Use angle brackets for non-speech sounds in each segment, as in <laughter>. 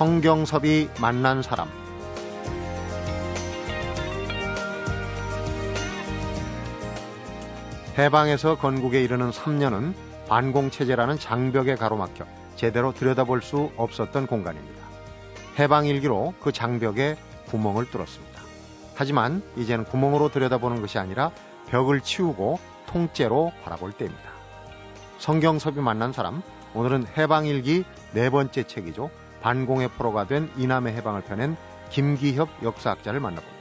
성경섭이 만난 사람 해방에서 건국에 이르는 3년은 반공체제라는 장벽에 가로막혀 제대로 들여다볼 수 없었던 공간입니다. 해방 일기로 그 장벽에 구멍을 뚫었습니다. 하지만 이제는 구멍으로 들여다보는 것이 아니라 벽을 치우고 통째로 바라볼 때입니다. 성경섭이 만난 사람, 오늘은 해방일기 네 번째 책이죠. 반공의 포로가 된 이남의 해방을 펴낸 김기협 역사학자를 만나봅니다.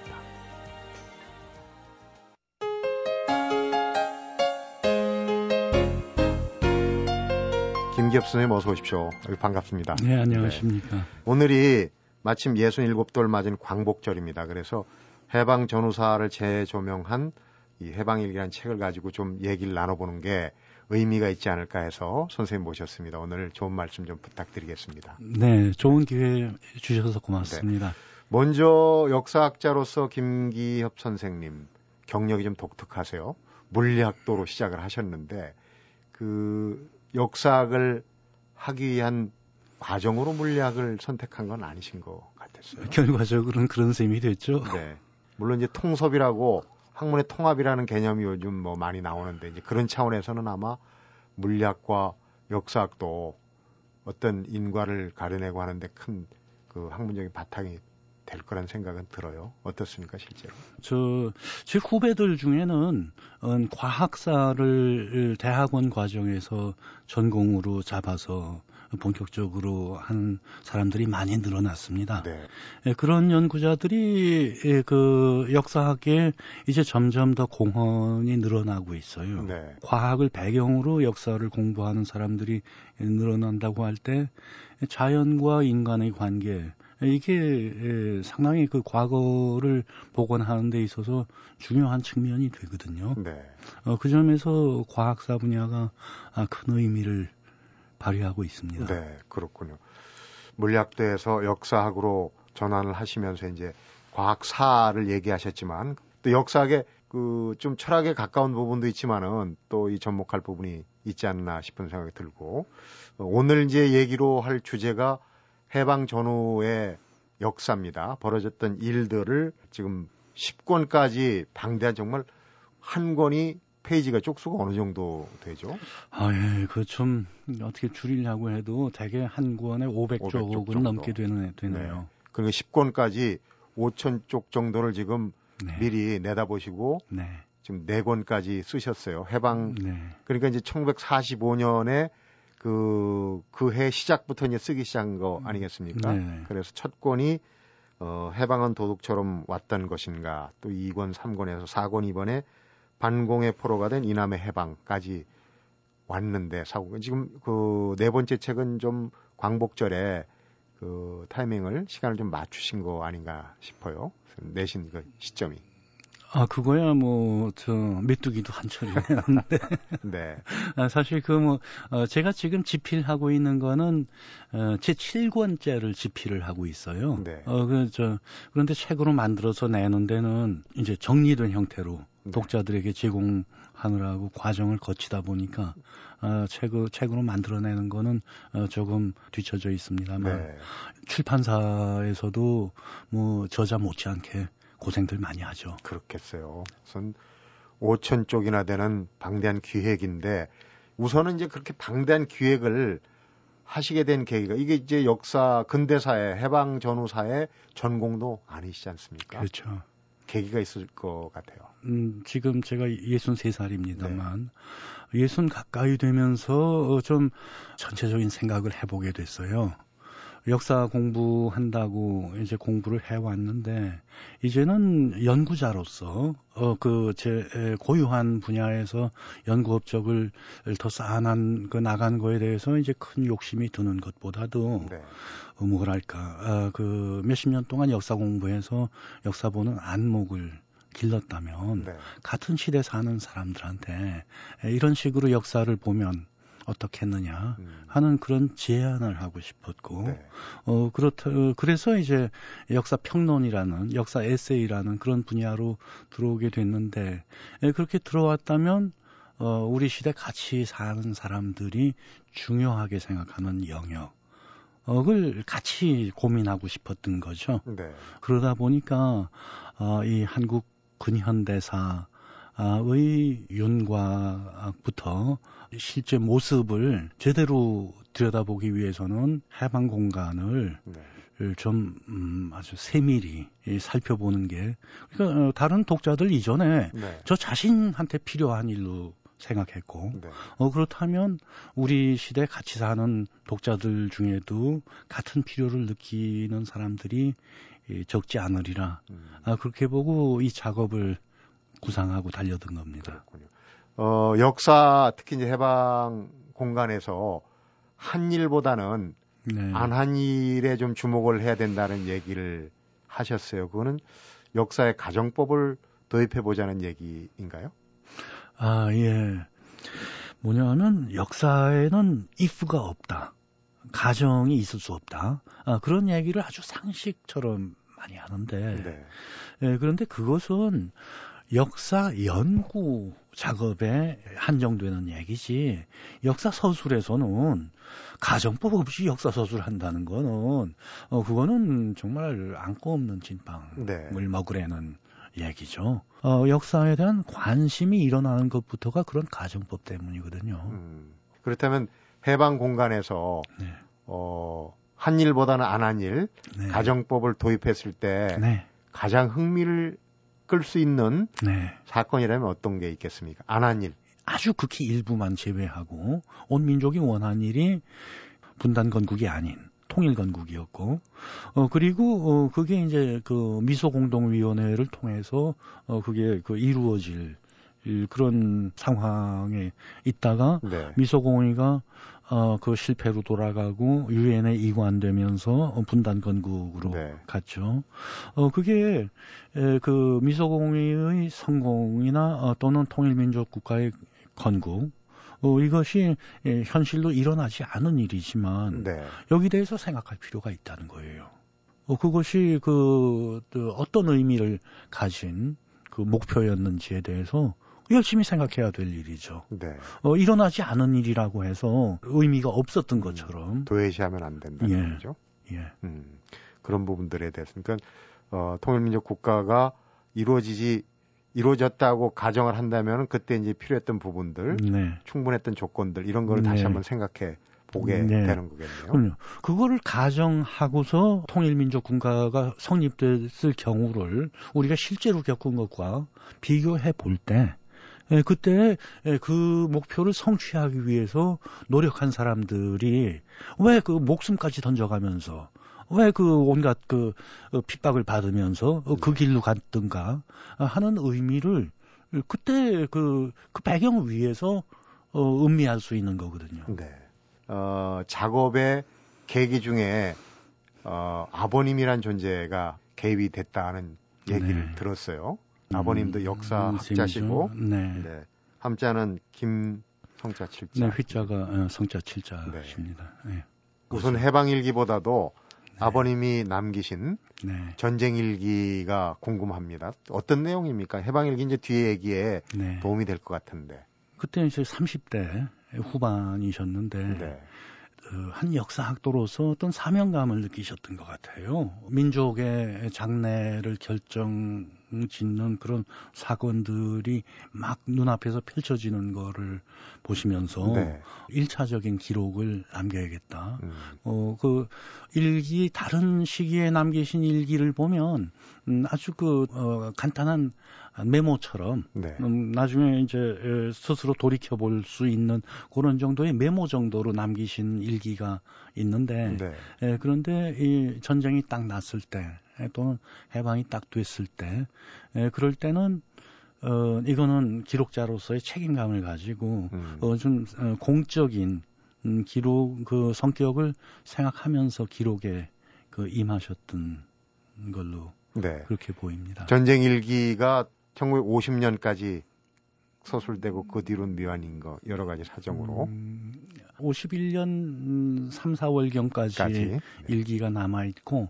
김기엽 선생님 어서 오십시오. 반갑습니다. 네, 안녕하십니까. 네. 오늘이 마침 67돌 맞은 광복절입니다. 그래서 해방 전후사를 재조명한 이 해방일기라는 책을 가지고 좀 얘기를 나눠보는 게 의미가 있지 않을까 해서 선생님 모셨습니다. 오늘 좋은 말씀 좀 부탁드리겠습니다. 네, 좋은 기회 주셔서 고맙습니다. 네. 먼저 역사학자로서 김기협 선생님 경력이 좀 독특하세요. 물리학도로 시작을 하셨는데 그 역사학을 하기 위한 과정으로 물리학을 선택한 건 아니신 것 같았어요. 결과적으로는 그런 셈이 됐죠. 네. 물론 이제 통섭이라고 학문의 통합이라는 개념이 요즘 뭐 많이 나오는데 이제 그런 차원에서는 아마 물리학과 역사학도 어떤 인과를 가려내고 하는데 큰 그 학문적인 바탕이 될 거란 생각은 들어요. 어떻습니까, 실제로? 저, 제 후배들 중에는 어, 과학사를 대학원 과정에서 전공으로 잡아서 본격적으로 한 사람들이 많이 늘어났습니다. 네. 예, 그런 연구자들이 예, 그 역사학에 이제 점점 더 공헌이 늘어나고 있어요. 네. 과학을 배경으로 역사를 공부하는 사람들이 늘어난다고 할 때 자연과 인간의 관계 이게 예, 상당히 그 과거를 복원하는 데 있어서 중요한 측면이 되거든요. 네. 어, 그 점에서 과학사 분야가 아, 큰 의미를 발휘하고 있습니다. 네, 그렇군요. 물리학대에서 역사학으로 전환을 하시면서 이제 과학사를 얘기하셨지만 또 역사학에 그 좀 철학에 가까운 부분도 있지만은 또 이 접목할 부분이 있지 않나 싶은 생각이 들고 오늘 이제 얘기로 할 주제가 해방 전후의 역사입니다. 벌어졌던 일들을 지금 10권까지 방대한 정말 한 권이 페이지가 쪽수가 어느 정도 되죠? 아, 예. 그좀 어떻게 줄이려고 해도 대개 한 권에 500쪽은 500쪽 넘게 되는, 되네요. 네. 그리고 10권까지 5천 쪽 정도를 지금 네. 미리 내다보시고 네. 지금 4권까지 쓰셨어요. 해방 네. 그러니까 이제 1945년에 그, 그 해 시작부터 이제 쓰기 시작한 거 아니겠습니까? 네. 그래서 첫 권이 어, 해방은 도둑처럼 왔던 것인가, 또 2권, 3권에서 4권 이번에 반공의 포로가 된 이남의 해방까지 왔는데 사고 지금 그 네 번째 책은 좀 광복절에 그 타이밍을 시간을 좀 맞추신 거 아닌가 싶어요. 내신 그 시점이. 아, 그거야 뭐, 저, 메뚜기도 한철이었는데. <laughs> 네. 아, 사실 그 뭐, 어, 제가 지금 집필하고 있는 거는, 어, 제 7권째를 집필을 하고 있어요. 네. 어, 그, 저, 그런데 책으로 만들어서 내는 데는 이제 정리된 형태로 네. 독자들에게 제공하느라고 과정을 거치다 보니까, 어, 책을, 책으로 만들어내는 거는, 어, 조금 뒤쳐져 있습니다만, 네. 출판사에서도 뭐, 저자 못지않게 고생들 많이 하죠. 그렇겠어요. 우선 5천 쪽이나 되는 방대한 기획인데 우선은 이제 그렇게 방대한 기획을 하시게 된 계기가 이게 이제 역사 근대사의 해방 전후사의 전공도 아니시지 않습니까? 그렇죠. 계기가 있을 것 같아요. 음, 지금 제가 63살입니다만 네. 60 가까이 되면서 좀 전체적인 생각을 해보게 됐어요. 역사 공부한다고 이제 공부를 해왔는데 이제는 연구자로서 어 그 제 고유한 분야에서 연구 업적을 더 쌓아난 그 나간 거에 대해서 이제 큰 욕심이 드는 것보다도 네. 어, 뭐랄까 어, 그 몇십 년 동안 역사 공부해서 역사 보는 안목을 길렀다면 네. 같은 시대 사는 사람들한테 이런 식으로 역사를 보면 어떻겠느냐 음. 하는 그런 제안을 하고 싶었고 네. 어 그렇다 그래서 이제 역사 평론이라는 역사 에세이라는 그런 분야로 들어오게 됐는데 예, 그렇게 들어왔다면 어 우리 시대 같이 사는 사람들이 중요하게 생각하는 영역 을 같이 고민하고 싶었던 거죠. 네. 그러다 보니까 어, 이 한국 근현대사 의 윤곽부터 실제 모습을 제대로 들여다보기 위해서는 해방 공간을 네. 좀 음, 아주 세밀히 살펴보는 게 그러니까 어, 다른 독자들 이전에 네. 저 자신한테 필요한 일로 생각했고 네. 어 그렇다면 우리 시대 같이 사는 독자들 중에도 같은 필요를 느끼는 사람들이 적지 않으리라 음. 아, 그렇게 보고 이 작업을 구상하고 달려든 겁니다. 그렇군요. 어, 역사 특히 이제 해방 공간에서 한 일보다는 네. 안한 일에 좀 주목을 해야 된다는 얘기를 하셨어요. 그거는 역사의 가정법을 도입해 보자는 얘기인가요? 아, 예. 뭐냐면 역사에는 if가 없다. 가정이 있을 수 없다. 아, 그런 얘기를 아주 상식처럼 많이 하는데. 네. 예, 그런데 그것은 역사 연구 작업에 한정되는 얘기지. 역사 서술에서는 가정법 없이 역사 서술 한다는 거는 어 그거는 정말 안고 없는 진빵을 네. 먹으려는 얘기죠. 어, 역사에 대한 관심이 일어나는 것부터가 그런 가정법 때문이거든요. 음, 그렇다면 해방 공간에서 네. 어, 한 일보다는 안한 일, 네. 가정법을 도입했을 때 네. 가장 흥미를 끌수 있는 네. 사건이라면 어떤 게 있겠습니까? 안 한 일. 아주 극히 일부만 제외하고 온 민족이 원한 일이 분단 건국이 아닌 통일 건국이었고 어 그리고 어 그게 이제 그 미소 공동 위원회를 통해서 어 그게 그 이루어질 그런 상황에 있다가 네. 미소공의가 어, 그 실패로 돌아가고 유엔에 이관되면서 분단 건국으로 네. 갔죠. 어, 그게 에, 그 미소공의의 성공이나 어, 또는 통일민족 국가의 건국 어, 이것이 예, 현실로 일어나지 않은 일이지만 네. 여기 대해서 생각할 필요가 있다는 거예요. 어, 그것이 그, 그 어떤 의미를 가진 그 목표였는지에 대해서 열심히 생각해야 될 일이죠. 네. 어, 일어나지 않은 일이라고 해서 의미가 없었던 것처럼 도외시하면 안 된다는 예. 거죠. 예. 음, 그런 부분들에 대해서 그러니까 어, 통일민족 국가가 이루어지지 이루어졌다고 가정을 한다면 그때 이제 필요했던 부분들, 네. 충분했던 조건들 이런 거를 네. 다시 한번 생각해 보게 네. 되는 거겠네요. 그럼요. 그거를 가정하고서 통일민족 군가가 성립됐을 경우를 우리가 실제로 겪은 것과 비교해 볼 때, 예, 그때 예, 그 목표를 성취하기 위해서 노력한 사람들이 왜 그 목숨까지 던져가면서 왜 그 온갖 그 어, 핍박을 받으면서 어, 그 네. 길로 갔던가 하는 의미를 그때 그, 그 배경을 위해서 어, 음미할 수 있는 거거든요. 네. 어, 작업의 계기 중에 어, 아버님이란 존재가 개입이 됐다는 얘기를 네. 들었어요. 아버님도 음, 역사 학자시고, 네. 네. 함자는 김성자 칠자. 네, 휘자가 성자 칠자십니다. 네. 우선 해방일기보다도 네. 아버님이 남기신 네. 전쟁 일기가 궁금합니다. 어떤 내용입니까? 해방 일기 이제 뒤에 얘기에 네. 도움이 될 것 같은데. 그때 이제 30대 후반이셨는데 네. 그한 역사학도로서 어떤 사명감을 느끼셨던 것 같아요. 민족의 장래를 결정 짓는 그런 사건들이 막 눈앞에서 펼쳐지는 거를 보시면서 네. 1차적인 기록을 남겨야겠다. 음. 어, 그 일기 다른 시기에 남기신 일기를 보면 음, 아주 그 어, 간단한 메모처럼 네. 음, 나중에 이제 스스로 돌이켜 볼 수 있는 그런 정도의 메모 정도로 남기신 일기가 있는데 네. 에, 그런데 이 전쟁이 딱 났을 때 또는 해방이 딱 됐을 때 에, 그럴 때는 어, 이거는 기록자로서의 책임감을 가지고 음. 어, 좀 어, 공적인 음, 기록 그 성격을 생각하면서 기록에 그 임하셨던 걸로 네. 그렇게 보입니다. 전쟁 일기가 1950년까지 서술되고 그 뒤로는 미완인 거 여러 가지 사정으로 음, 51년 3, 4월경까지 네. 일기가 남아 있고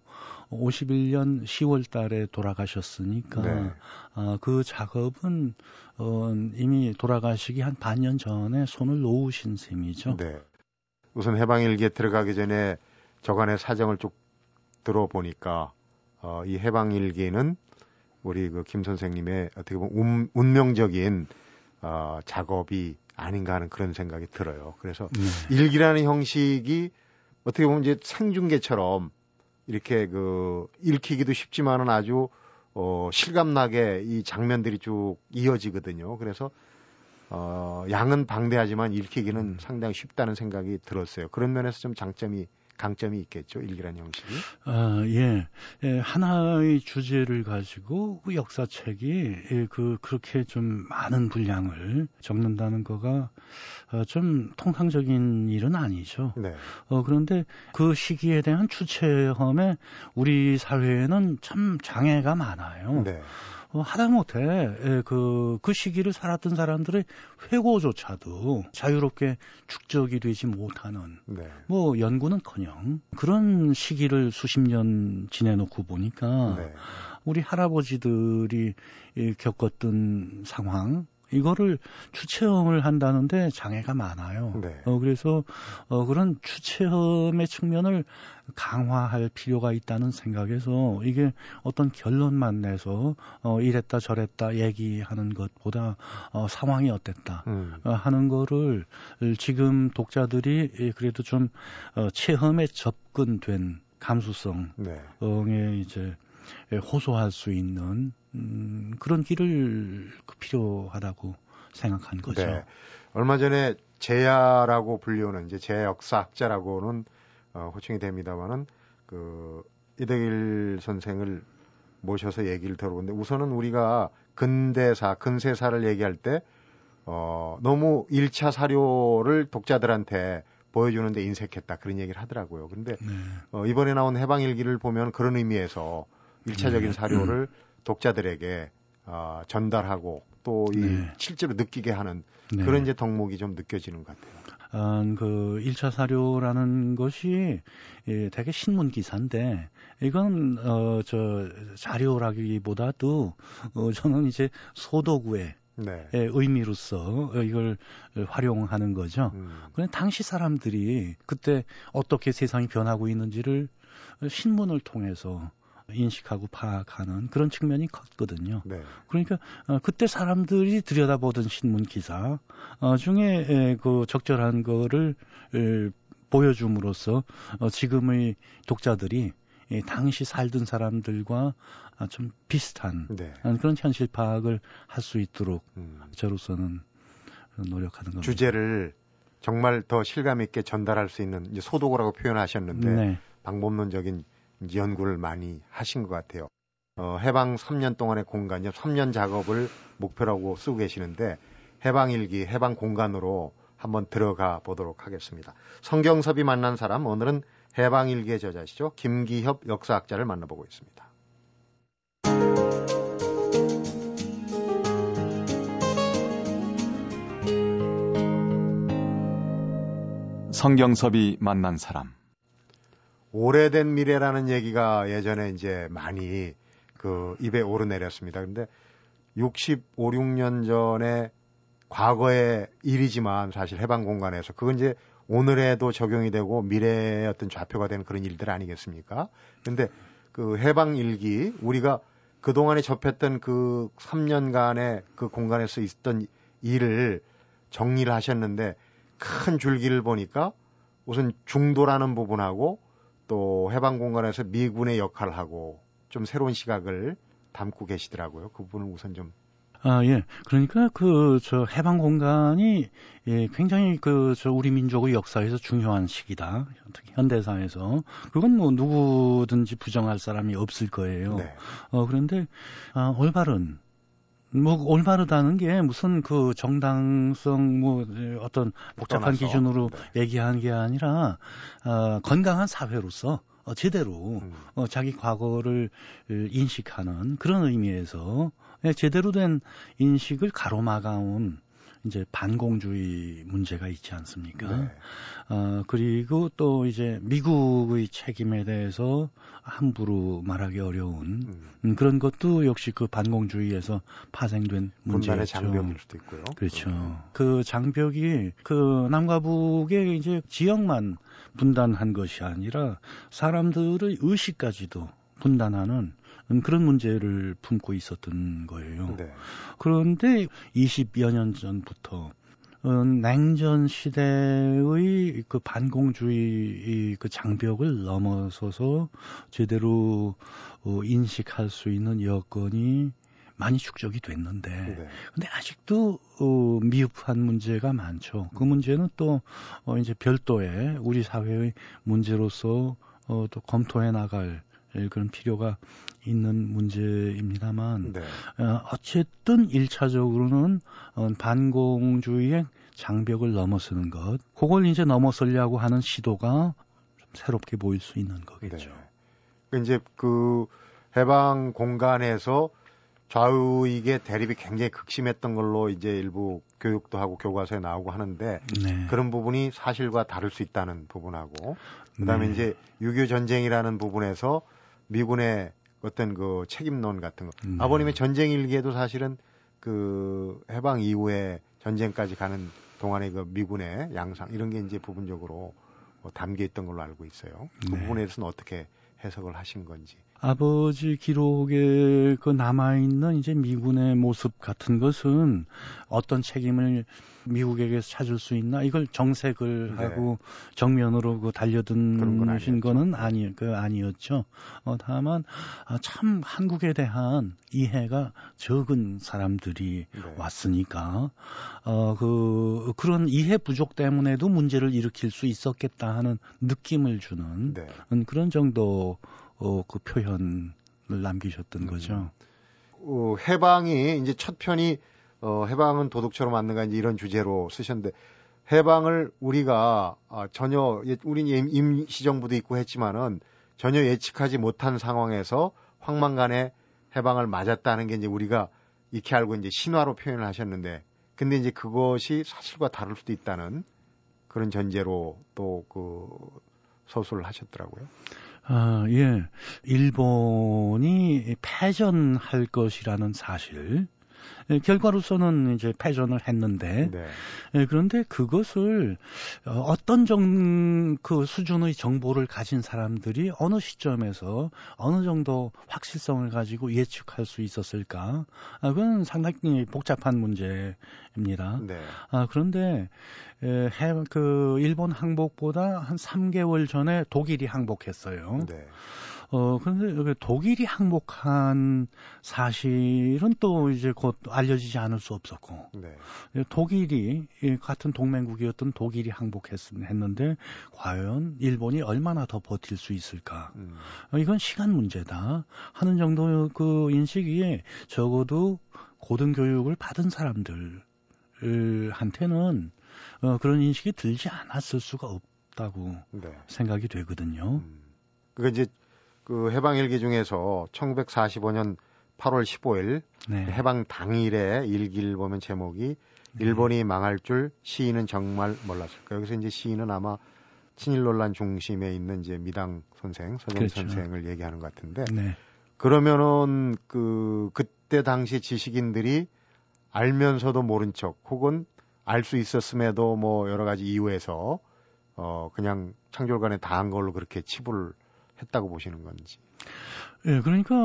51년 10월 달에 돌아가셨으니까 네. 어, 그 작업은 어, 이미 돌아가시기 한 반년 전에 손을 놓으신 셈이죠. 네. 우선 해방일기에 들어가기 전에 저간의 사정을 쭉 들어보니까 어, 이 해방일기는 우리 그 김 선생님의 어떻게 보면 운, 운명적인 어, 작업이 아닌가 하는 그런 생각이 들어요. 그래서 네. 일기라는 형식이 어떻게 보면 이제 생중계처럼 이렇게 그 읽히기도 쉽지만은 아주 어, 실감나게 이 장면들이 쭉 이어지거든요. 그래서 어, 양은 방대하지만 읽히기는 음. 상당히 쉽다는 생각이 들었어요. 그런 면에서 좀 장점이 강점이 있겠죠. 일기란 형식이. 아, 예. 예. 하나의 주제를 가지고 그 역사책이 예, 그 그렇게 좀 많은 분량을 적는다는 거가 어, 좀 통상적인 일은 아니죠. 네. 어, 그런데 그 시기에 대한 주체험에 우리 사회에는 참 장애가 많아요. 네. 어, 하다못해 예, 그, 그 시기를 살았던 사람들의 회고조차도 자유롭게 축적이 되지 못하는 네. 뭐 연구는커녕 그런 시기를 수십 년 지내놓고 보니까 네. 우리 할아버지들이 겪었던 상황 이거를 추체험을 한다는데 장애가 많아요. 네. 어, 그래서 어, 그런 추체험의 측면을 강화할 필요가 있다는 생각에서 이게 어떤 결론만 내서 어, 이랬다 저랬다 얘기하는 것보다 어, 상황이 어땠다 음. 어, 하는 거를 지금 독자들이 그래도 좀 어, 체험에 접근된 감수성에 네. 이제 호소할 수 있는 음, 그런 길을 그 필요하다고 생각한 거죠. 네. 얼마 전에 제야라고 불리우는 이제 제야 역사학자라고는 어, 호칭이 됩니다만은 그 이대길 선생을 모셔서 얘기를 들어보는데 우선은 우리가 근대사, 근세사를 얘기할 때 어, 너무 1차 사료를 독자들한테 보여주는데 인색했다 그런 얘기를 하더라고요. 근데 네. 어, 이번에 나온 해방일기를 보면 그런 의미에서 1차적인 네. 사료를 음. 독자들에게 어, 전달하고 또이 네. 실제로 느끼게 하는 네. 그런 이제 덕목이 좀 느껴지는 것 같아요. 아, 그 1차 사료라는 것이 예, 되게 신문 기사인데 이건 어 저 자료라기보다도 어 저는 이제 소도구의 네. 의미로서 이걸 활용하는 거죠. 음. 그런데 당시 사람들이 그때 어떻게 세상이 변하고 있는지를 신문을 통해서 인식하고 파악하는 그런 측면이 컸거든요. 네. 그러니까 어, 그때 사람들이 들여다보던 신문 기사 어, 중에 에, 그 적절한 거를 에, 보여줌으로써 어, 지금의 독자들이 예, 당시 살던 사람들과 아, 좀 비슷한 네. 그런 현실 파악을 할 수 있도록 음. 저로서는 노력하는 겁니다. 주제를 정말 더 실감 있게 전달할 수 있는 이제 소독어라고 표현하셨는데 네. 방법론적인 연구를 많이 하신 것 같아요. 어, 해방 3년 동안의 공간이요. 3년 작업을 목표라고 쓰고 계시는데 해방일기, 해방 공간으로 한번 들어가 보도록 하겠습니다. 성경섭이 만난 사람 오늘은 해방일기의 저자시죠. 김기협 역사학자를 만나보고 있습니다. 성경섭이 만난 사람 오래된 미래라는 얘기가 예전에 이제 많이 그 입에 오르내렸습니다. 근데 65, 6년 전에 과거의 일이지만 사실 해방 공간에서 그건 이제 오늘에도 적용이 되고 미래의 어떤 좌표가 되는 그런 일들 아니겠습니까? 근데 그 해방 일기 우리가 그동안에 접했던 그 3년간의 그 공간에서 있었던 일을 정리를 하셨는데 큰 줄기를 보니까 우선 중도라는 부분하고 또 해방 공간에서 미군의 역할을 하고 좀 새로운 시각을 담고 계시더라고요. 그 부분을 우선 좀 아, 예. 그러니까 그, 저, 해방 공간이, 예, 굉장히 그, 저, 우리 민족의 역사에서 중요한 시기다. 특히 현대사에서. 그건 뭐 누구든지 부정할 사람이 없을 거예요. 네. 어, 그런데, 아, 올바른, 뭐 올바르다는 게 무슨 그 정당성 뭐 어떤 복잡한 떠나서. 기준으로 네. 얘기한 게 아니라 어, 건강한 사회로서 어, 제대로 음. 어, 자기 과거를 인식하는 그런 의미에서 예, 제대로 된 인식을 가로막아온 이제 반공주의 문제가 있지 않습니까? 네. 어, 그리고 또 이제 미국의 책임에 대해서 함부로 말하기 어려운 음. 음 그런 것도 역시 그 반공주의에서 파생된 문제죠. 장벽일 수도 있고요. 그렇죠. 음. 그 장벽이 그 남과 북의 이제 지역만 분단한 것이 아니라 사람들의 의식까지도 분단하는 그런 문제를 품고 있었던 거예요. 네. 그런데 20여 년 전부터 어, 냉전 시대의 그 반공주의 그 장벽을 넘어서서 제대로 어, 인식할 수 있는 여건이 많이 축적이 됐는데, 네. 근데 아직도 어, 미흡한 문제가 많죠. 그 문제는 또 어, 이제 별도의 우리 사회의 문제로서 어, 또 검토해 나갈 그런 필요가 있는 문제입니다만 네. 어, 어쨌든 1차적으로는 어, 반공주의의 장벽을 넘어서는 것, 그걸 이제 넘어서려고 하는 시도가 좀 새롭게 보일 수 있는 거겠죠. 네. 그 이제 그 해방 공간에서 좌우익의 대립이 굉장히 극심했던 걸로 이제 일부 교육도 하고 교과서에 나오고 하는데 네. 그런 부분이 사실과 다를 수 있다는 부분하고 그다음에 네. 이제 6.25 전쟁이라는 부분에서 미군의 어떤 그 책임론 같은 거. 네. 아버님의 전쟁 일기에도 사실은 그 해방 이후에 전쟁까지 가는 동안의 그 미군의 양상 이런 게 이제 부분적으로 뭐 담겨 있던 걸로 알고 있어요. 그 네. 부분에 대해서는 어떻게 해석을 하신 건지. 아버지 기록에 그 남아있는 이제 미군의 모습 같은 것은 어떤 책임을 미국에게서 찾을 수 있나 이걸 정색을 네. 하고 정면으로 그 달려든 거는 아니 그 아니었죠. 어, 다만 아, 참 한국에 대한 이해가 적은 사람들이 네. 왔으니까 어그 그런 이해 부족 때문에도 문제를 일으킬 수 있었겠다 하는 느낌을 주는 네. 그런 정도 어, 그 표현을 남기셨던 음. 거죠. 어, 해방이 이제 첫 편이 어, 해방은 도둑처럼 맞는가 이제 이런 주제로 쓰셨는데 해방을 우리가 아, 전혀 예, 우린 임시 정부도 있고 했지만은 전혀 예측하지 못한 상황에서 황망간에 해방을 맞았다는 게 이제 우리가 익히 알고 이제 신화로 표현을 하셨는데 근데 이제 그것이 사실과 다를 수도 있다는 그런 전제로 또그 서술을 하셨더라고요. 아, 예. 일본이 패전할 것이라는 사실. 예, 결과로서는 이제 패전을 했는데 네. 예, 그런데 그것을 어, 어떤 정, 그 수준의 정보를 가진 사람들이 어느 시점에서 어느 정도 확실성을 가지고 예측할 수 있었을까? 아, 그건 상당히 복잡한 문제입니다. 네. 아, 그런데 에, 해, 그 일본 항복보다 한 3개월 전에 독일이 항복했어요. 네. 어, 그런데 독일이 항복한 사실은 또 이제 곧 알려지지 않을 수 없었고, 네. 독일이, 같은 동맹국이었던 독일이 항복했는데, 과연 일본이 얼마나 더 버틸 수 있을까? 음. 어, 이건 시간 문제다. 하는 정도 그 인식이 적어도 고등교육을 받은 사람들 한테는 어, 그런 인식이 들지 않았을 수가 없다고 네. 생각이 되거든요. 음. 그러니까 이제 그 해방 일기 중에서 1945년 8월 15일 네. 해방 당일에 일기를 보면 제목이 네. 일본이 망할 줄 시인은 정말 몰랐을까. 여기서 이제 시인은 아마 친일 논란 중심에 있는 이제 미당 선생, 서정 그렇죠. 선생을 얘기하는 것 같은데 네. 그러면은 그 그때 당시 지식인들이 알면서도 모른 척 혹은 알 수 있었음에도 뭐 여러 가지 이유에서 어 그냥 창졸간에 다한 걸로 그렇게 치부를 했다고 보시는 건지. 예, 그러니까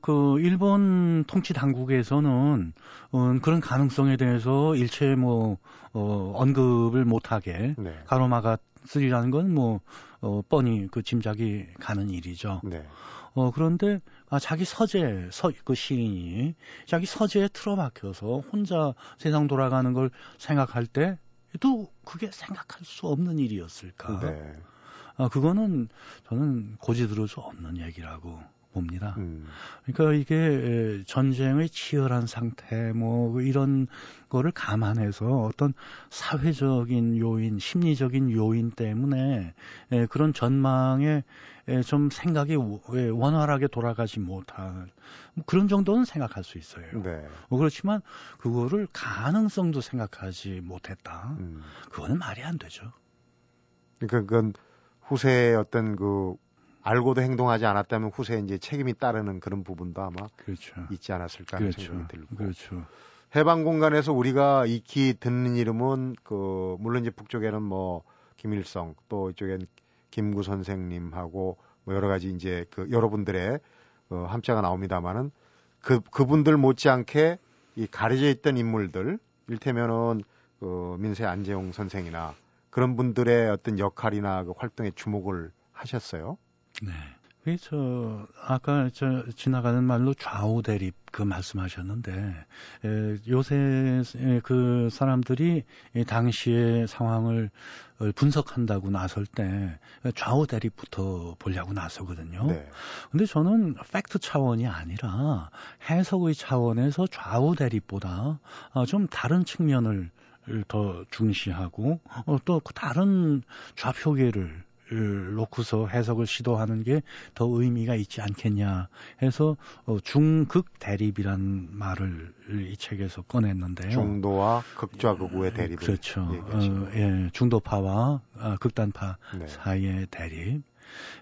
그 일본 통치 당국에서는 어, 그런 가능성에 대해서 일체 뭐 어, 언급을 못하게 네. 가로막았으리라는 건 뭐 어, 뻔히 그 짐작이 가는 일이죠. 네. 어, 그런데 아, 자기 서재, 서, 그 시인이 자기 서재에 틀어박혀서 혼자 세상 돌아가는 걸 생각할 때또 그게 생각할 수 없는 일이었을까. 네. 아, 그거는 저는 고지 들을 수 없는 얘기라고 봅니다. 음. 그러니까 이게 전쟁의 치열한 상태 뭐 이런 거를 감안해서 어떤 사회적인 요인, 심리적인 요인 때문에 그런 전망에 좀 생각이 원활하게 돌아가지 못한 뭐 그런 정도는 생각할 수 있어요. 네. 뭐 그렇지만 그거를 가능성도 생각하지 못했다. 음. 그거는 말이 안 되죠. 그러니까 그건 후세의 어떤 그 알고도 행동하지 않았다면 후세에 이제 책임이 따르는 그런 부분도 아마 그렇죠. 있지 않았을까 하는 그렇죠. 생각이 들고. 그렇죠. 해방 공간에서 우리가 익히 듣는 이름은 그 물론 이제 북쪽에는 뭐 김일성 또 이쪽엔 김구 선생님하고 뭐 여러 가지 이제 그 여러분들의 어, 함자가 나옵니다만은 그 그분들 못지않게 이 가려져 있던 인물들 일테면은 그 민세 안재용 선생이나 그런 분들의 어떤 역할이나 그 활동에 주목을 하셨어요. 네. 그저 아까 저 지나가는 말로 좌우 대립 그 말씀하셨는데 에, 요새 에, 그 사람들이 이 당시의 상황을 어, 분석한다고 나설 때 좌우 대립부터 보려고 나서거든요. 네. 근데 저는 팩트 차원이 아니라 해석의 차원에서 좌우 대립보다 어, 좀 다른 측면을 더 중시하고 어, 또 다른 좌표계를 놓고서 해석을 시도하는 게 더 의미가 있지 않겠냐 해서 어, 중극 대립이란 말을 이 책에서 꺼냈는데요. 중도와 극좌 극우의 대립. 그렇죠. 어, 예, 중도파와 어, 극단파 네. 사이의 대립.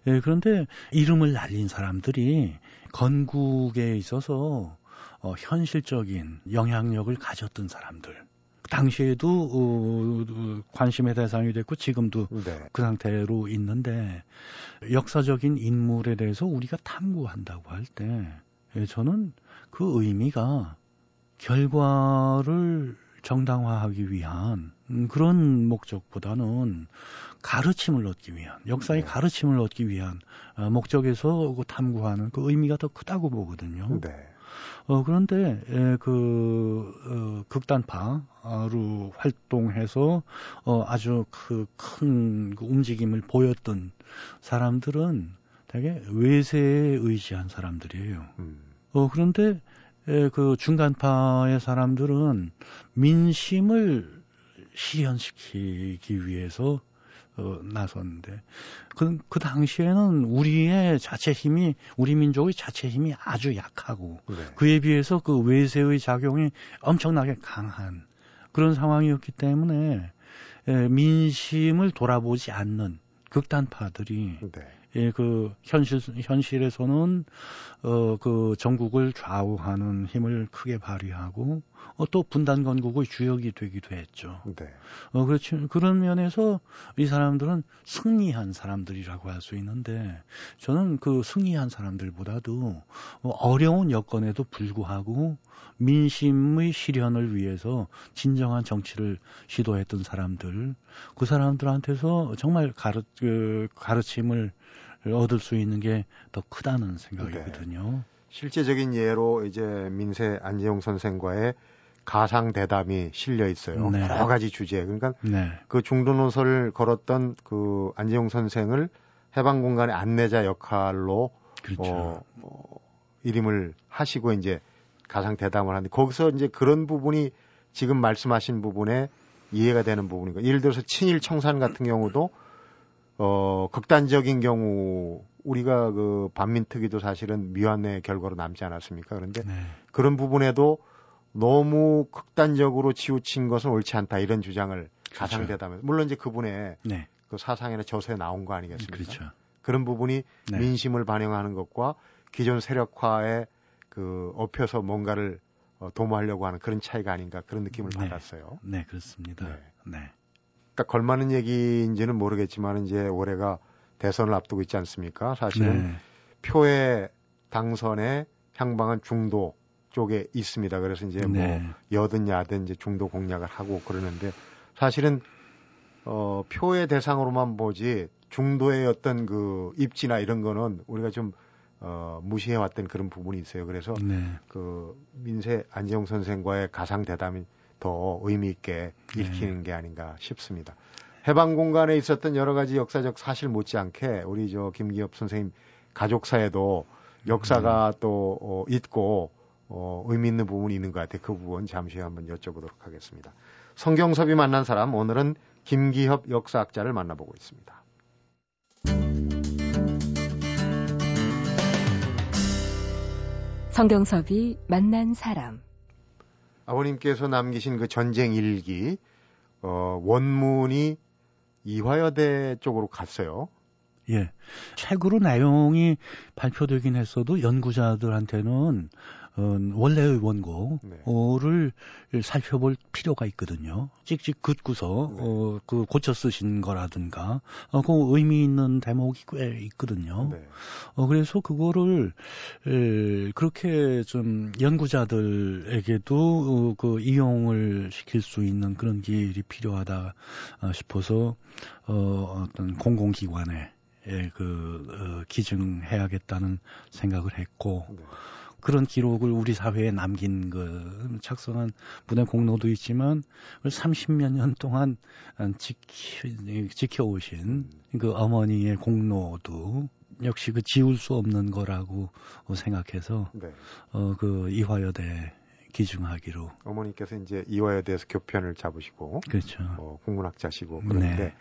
예, 그런데 이름을 날린 사람들이 건국에 있어서 어, 현실적인 영향력을 가졌던 사람들. 당시에도 어, 관심의 대상이 됐고 지금도 네. 그 상태로 있는데 역사적인 인물에 대해서 우리가 탐구한다고 할때 예, 저는 그 의미가 결과를 정당화하기 위한 그런 목적보다는 가르침을 얻기 위한 역사의 네. 가르침을 얻기 위한 어, 목적에서 그 탐구하는 그 의미가 더 크다고 보거든요. 네. 어, 그런데 에, 그 어, 극단파로 활동해서 어, 아주 그큰 그 움직임을 보였던 사람들은 되게 외세에 의지한 사람들이에요. 음. 어, 그런데 에, 그 중간파의 사람들은 민심을 실현시키기 위해서 어, 나섰는데 그, 그 당시에는 우리의 자체 힘이 우리 민족의 자체 힘이 아주 약하고 네. 그에 비해서 그 외세의 작용이 엄청나게 강한 그런 상황이었기 때문에 에, 민심을 돌아보지 않는 극단파들이 네. 예, 그 현실 현실에서는 어 그 전국을 좌우하는 힘을 크게 발휘하고 어, 또 분단 건국의 주역이 되기도 했죠. 네. 어 그렇지 그런 면에서 이 사람들은 승리한 사람들이라고 할 수 있는데 저는 그 승리한 사람들보다도 어, 어려운 여건에도 불구하고 민심의 실현을 위해서 진정한 정치를 시도했던 사람들 그 사람들한테서 정말 가르 그 가르침을 얻을 수 있는 게 더 크다는 생각이거든요. 네. 실제적인 예로 이제 민세 안재용 선생과의 가상 대담이 실려 있어요. 네. 여러 가지 주제. 그러니까 네. 그 중도노선을 걸었던 그 안재용 선생을 해방 공간의 안내자 역할로 그렇죠. 어, 어, 이름을 하시고 이제 가상 대담을 하는데 거기서 이제 그런 부분이 지금 말씀하신 부분에 이해가 되는 부분이고 예를 들어서 친일 청산 같은 경우도 어, 극단적인 경우 우리가 그 반민특위도 사실은 미완의 결과로 남지 않았습니까? 그런데 네. 그런 부분에도 너무 극단적으로 치우친 것은 옳지 않다 이런 주장을 그렇죠. 가상대담에 물론 이제 그분의 네. 그 사상이나 저서에 나온 거 아니겠습니까? 그렇죠. 그런 부분이 네. 민심을 반영하는 것과 기존 세력화에 그 업혀서 뭔가를 어, 도모하려고 하는 그런 차이가 아닌가 그런 느낌을 네. 받았어요. 네, 그렇습니다. 네. 네. 그러니까 걸맞는 얘기인지는 모르겠지만 이제 올해가 대선을 앞두고 있지 않습니까? 사실은 네. 표의 당선의 향방은 중도 쪽에 있습니다. 그래서 이제 뭐 네. 뭐 여든 야든 이제 중도 공략을 하고 그러는데 사실은 어 표의 대상으로만 보지 중도의 어떤 그 입지나 이런 거는 우리가 좀 어, 무시해왔던 그런 부분이 있어요. 그래서 네. 그 민세 안재용 선생과의 가상 대담이 더 의미 있게 네. 읽히는 네. 게 아닌가 싶습니다. 해방 공간에 있었던 여러 가지 역사적 사실 못지않게 우리 저 김기엽 선생님 가족사에도 역사가 네. 또 어, 있고 어, 의미 있는 부분이 있는 것 같아요. 그 부분 잠시 후에 한번 여쭤보도록 하겠습니다. 성경섭이 만난 사람 오늘은 김기협 역사학자를 만나보고 있습니다. 성경섭이 만난 사람 아버님께서 남기신 그 전쟁 일기 어, 원문이 이화여대 쪽으로 갔어요. 예. 책으로 내용이 발표되긴 했어도 연구자들한테는 어, 원래의 원고를 네. 살펴볼 필요가 있거든요. 찍찍 긋고서 네. 어, 그 고쳐 쓰신 거라든가 어, 그 의미 있는 대목이 꽤 있거든요. 네. 어, 그래서 그거를 에, 그렇게 좀 연구자들에게도 어, 그 이용을 시킬 수 있는 그런 길이 필요하다 어, 싶어서 어, 어떤 공공기관에 예, 그 어, 기증해야겠다는 생각을 했고 네. 그런 기록을 우리 사회에 남긴 그 작성한 분의 공로도 있지만 30몇 년 동안 지키, 지켜오신 그 어머니의 공로도 역시 그 지울 수 없는 거라고 생각해서 네. 어그 이화여대 기증하기로 어머니께서 이제 이화여대에서 교편을 잡으시고 그렇죠. 어, 국문학자시고 그런데 네.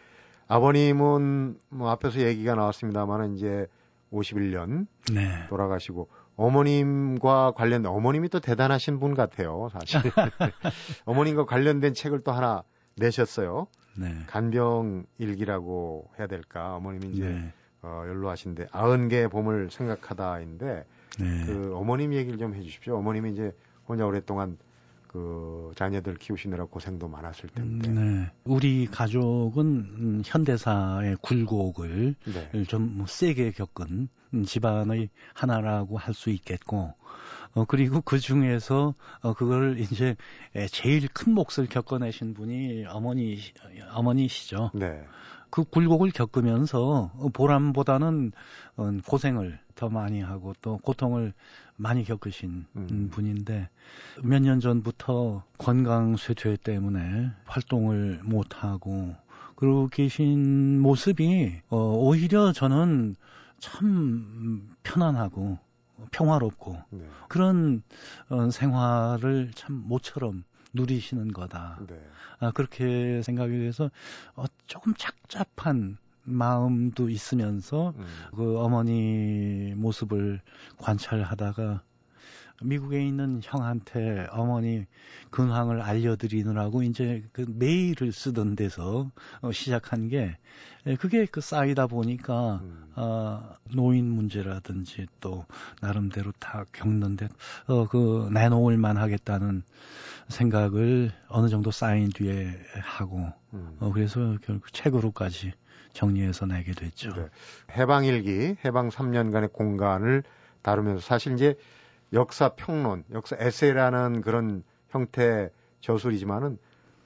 아버님은 뭐 앞에서 얘기가 나왔습니다만은 이제 51년 네. 돌아가시고 어머님과 관련된 어머님이 또 대단하신 분 같아요, 사실. <laughs> 어머님과 관련된 책을 또 하나 내셨어요. 네. 간병 일기라고 해야 될까? 어머님이 이제 네. 어, 연로하신데 아흔 개의 봄을 생각하다인데 네. 그 어머님 얘기를 좀 해주십시오. 어머님이 이제 혼자 오랫동안 그 자녀들 키우시느라 고생도 많았을 텐데. 네. 우리 가족은 음, 현대사의 굴곡을 네. 좀 세게 겪은 집안의 하나라고 할 수 있겠고, 어, 그리고 그 중에서, 어, 그걸 이제 제일 큰 몫을 겪어내신 분이 어머니, 어머니시죠. 네. 그 굴곡을 겪으면서 보람보다는 어, 고생을 더 많이 하고 또 고통을 많이 겪으신 음. 분인데 몇 년 전부터 건강 쇠퇴 때문에 활동을 못 하고 그러고 계신 모습이 어, 오히려 저는 참 편안하고 평화롭고 네. 그런 어, 생활을 참 모처럼 누리시는 거다. 네. 아, 그렇게 생각이 돼서 어, 조금 착잡한 마음도 있으면서 음. 그 어머니 모습을 관찰하다가 미국에 있는 형한테 어머니 근황을 알려드리느라고 이제 그 메일을 쓰던 데서 어, 시작한 게 예, 그게 그 쌓이다 보니까 음. 어, 노인 문제라든지 또 나름대로 다 겪는데 어, 그 내놓을 만하겠다는 생각을 어느 정도 쌓인 뒤에 하고 음. 어, 그래서 결국 책으로까지 정리해서 내게 됐죠. 네. 해방일기, 해방 3년간의 공간을 다루면서 사실 이제 역사 평론, 역사 에세이라는 그런 형태 저술이지만은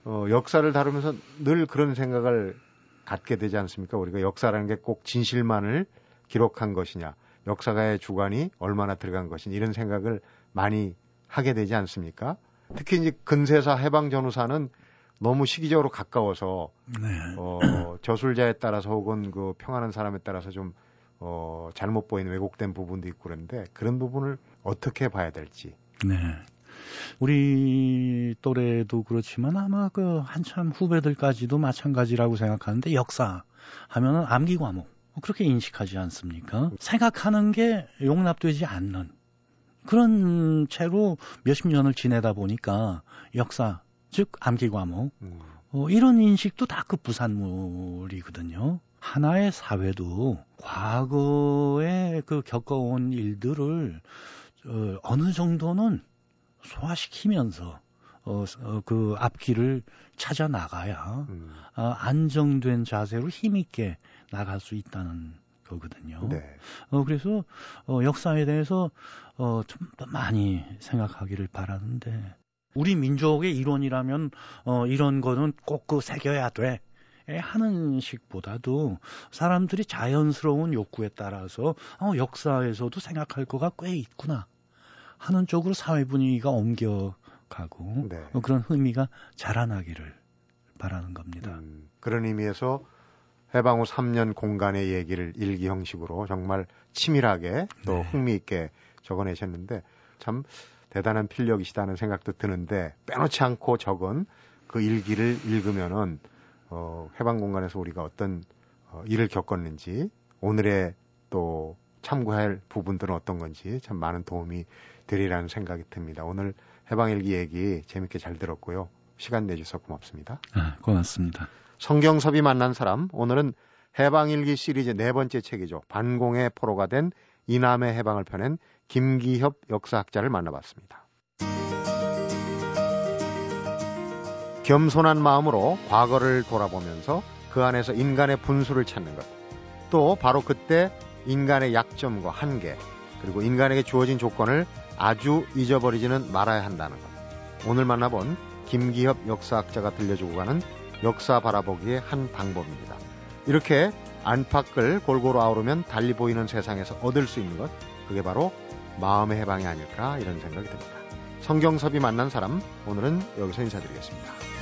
어, 역사를 다루면서 늘 그런 생각을 갖게 되지 않습니까? 우리가 역사라는 게 꼭 진실만을 기록한 것이냐, 역사가의 주관이 얼마나 들어간 것이냐 이런 생각을 많이 하게 되지 않습니까? 특히 이제 근세사 해방 전후사는 너무 시기적으로 가까워서 네. 어, 저술자에 따라서 혹은 그 평하는 사람에 따라서 좀 어, 잘못 보이는 왜곡된 부분도 있고 그런데 그런 부분을 어떻게 봐야 될지. 네. 우리 또래도 그렇지만 아마 그 한참 후배들까지도 마찬가지라고 생각하는데 역사 하면은 암기 과목 그렇게 인식하지 않습니까? 생각하는 게 용납되지 않는 그런 채로 몇십 년을 지내다 보니까 역사 즉 암기 과목 음. 어, 이런 인식도 다그 부산물이거든요. 하나의 사회도 과거에 그 겪어온 일들을 어, 어느 정도는 소화시키면서 어, 어, 그 앞길을 찾아 나가야 음. 어, 안정된 자세로 힘있게 나갈 수 있다는 거거든요. 네. 어, 그래서 어, 역사에 대해서 어, 좀 더 많이 생각하기를 바라는데 우리 민족의 이론이라면 어, 이런 거는 꼭 그 새겨야 돼. 하는 식보다도 사람들이 자연스러운 욕구에 따라서 어, 역사에서도 생각할 거가 꽤 있구나 하는 쪽으로 사회 분위기가 옮겨가고 네. 어, 그런 흥미가 자라나기를 바라는 겁니다. 음, 그런 의미에서 해방 후 3년 공간의 얘기를 일기 형식으로 정말 치밀하게 또 네. 흥미있게 적어내셨는데 참 대단한 필력이시다는 생각도 드는데 빼놓지 않고 적은 그 일기를 읽으면은 어, 해방 공간에서 우리가 어떤 어, 일을 겪었는지 오늘의 또 참고할 부분들은 어떤 건지 참 많은 도움이 되리라는 생각이 듭니다. 오늘 해방일기 얘기 재밌게 잘 들었고요. 시간 내주셔서 고맙습니다. 아, 고맙습니다. 성경섭이 만난 사람 오늘은 해방일기 시리즈 네 번째 책이죠. 반공의 포로가 된 이남의 해방을 펴낸 김기협 역사학자를 만나봤습니다. 겸손한 마음으로 과거를 돌아보면서 그 안에서 인간의 분수를 찾는 것. 또 바로 그때 인간의 약점과 한계, 그리고 인간에게 주어진 조건을 아주 잊어버리지는 말아야 한다는 것. 오늘 만나본 김기협 역사학자가 들려주고 가는 역사 바라보기의 한 방법입니다. 이렇게 안팎을 골고루 아우르면 달리 보이는 세상에서 얻을 수 있는 것, 그게 바로 마음의 해방이 아닐까 이런 생각이 듭니다. 성경섭이 만난 사람, 오늘은 여기서 인사드리겠습니다.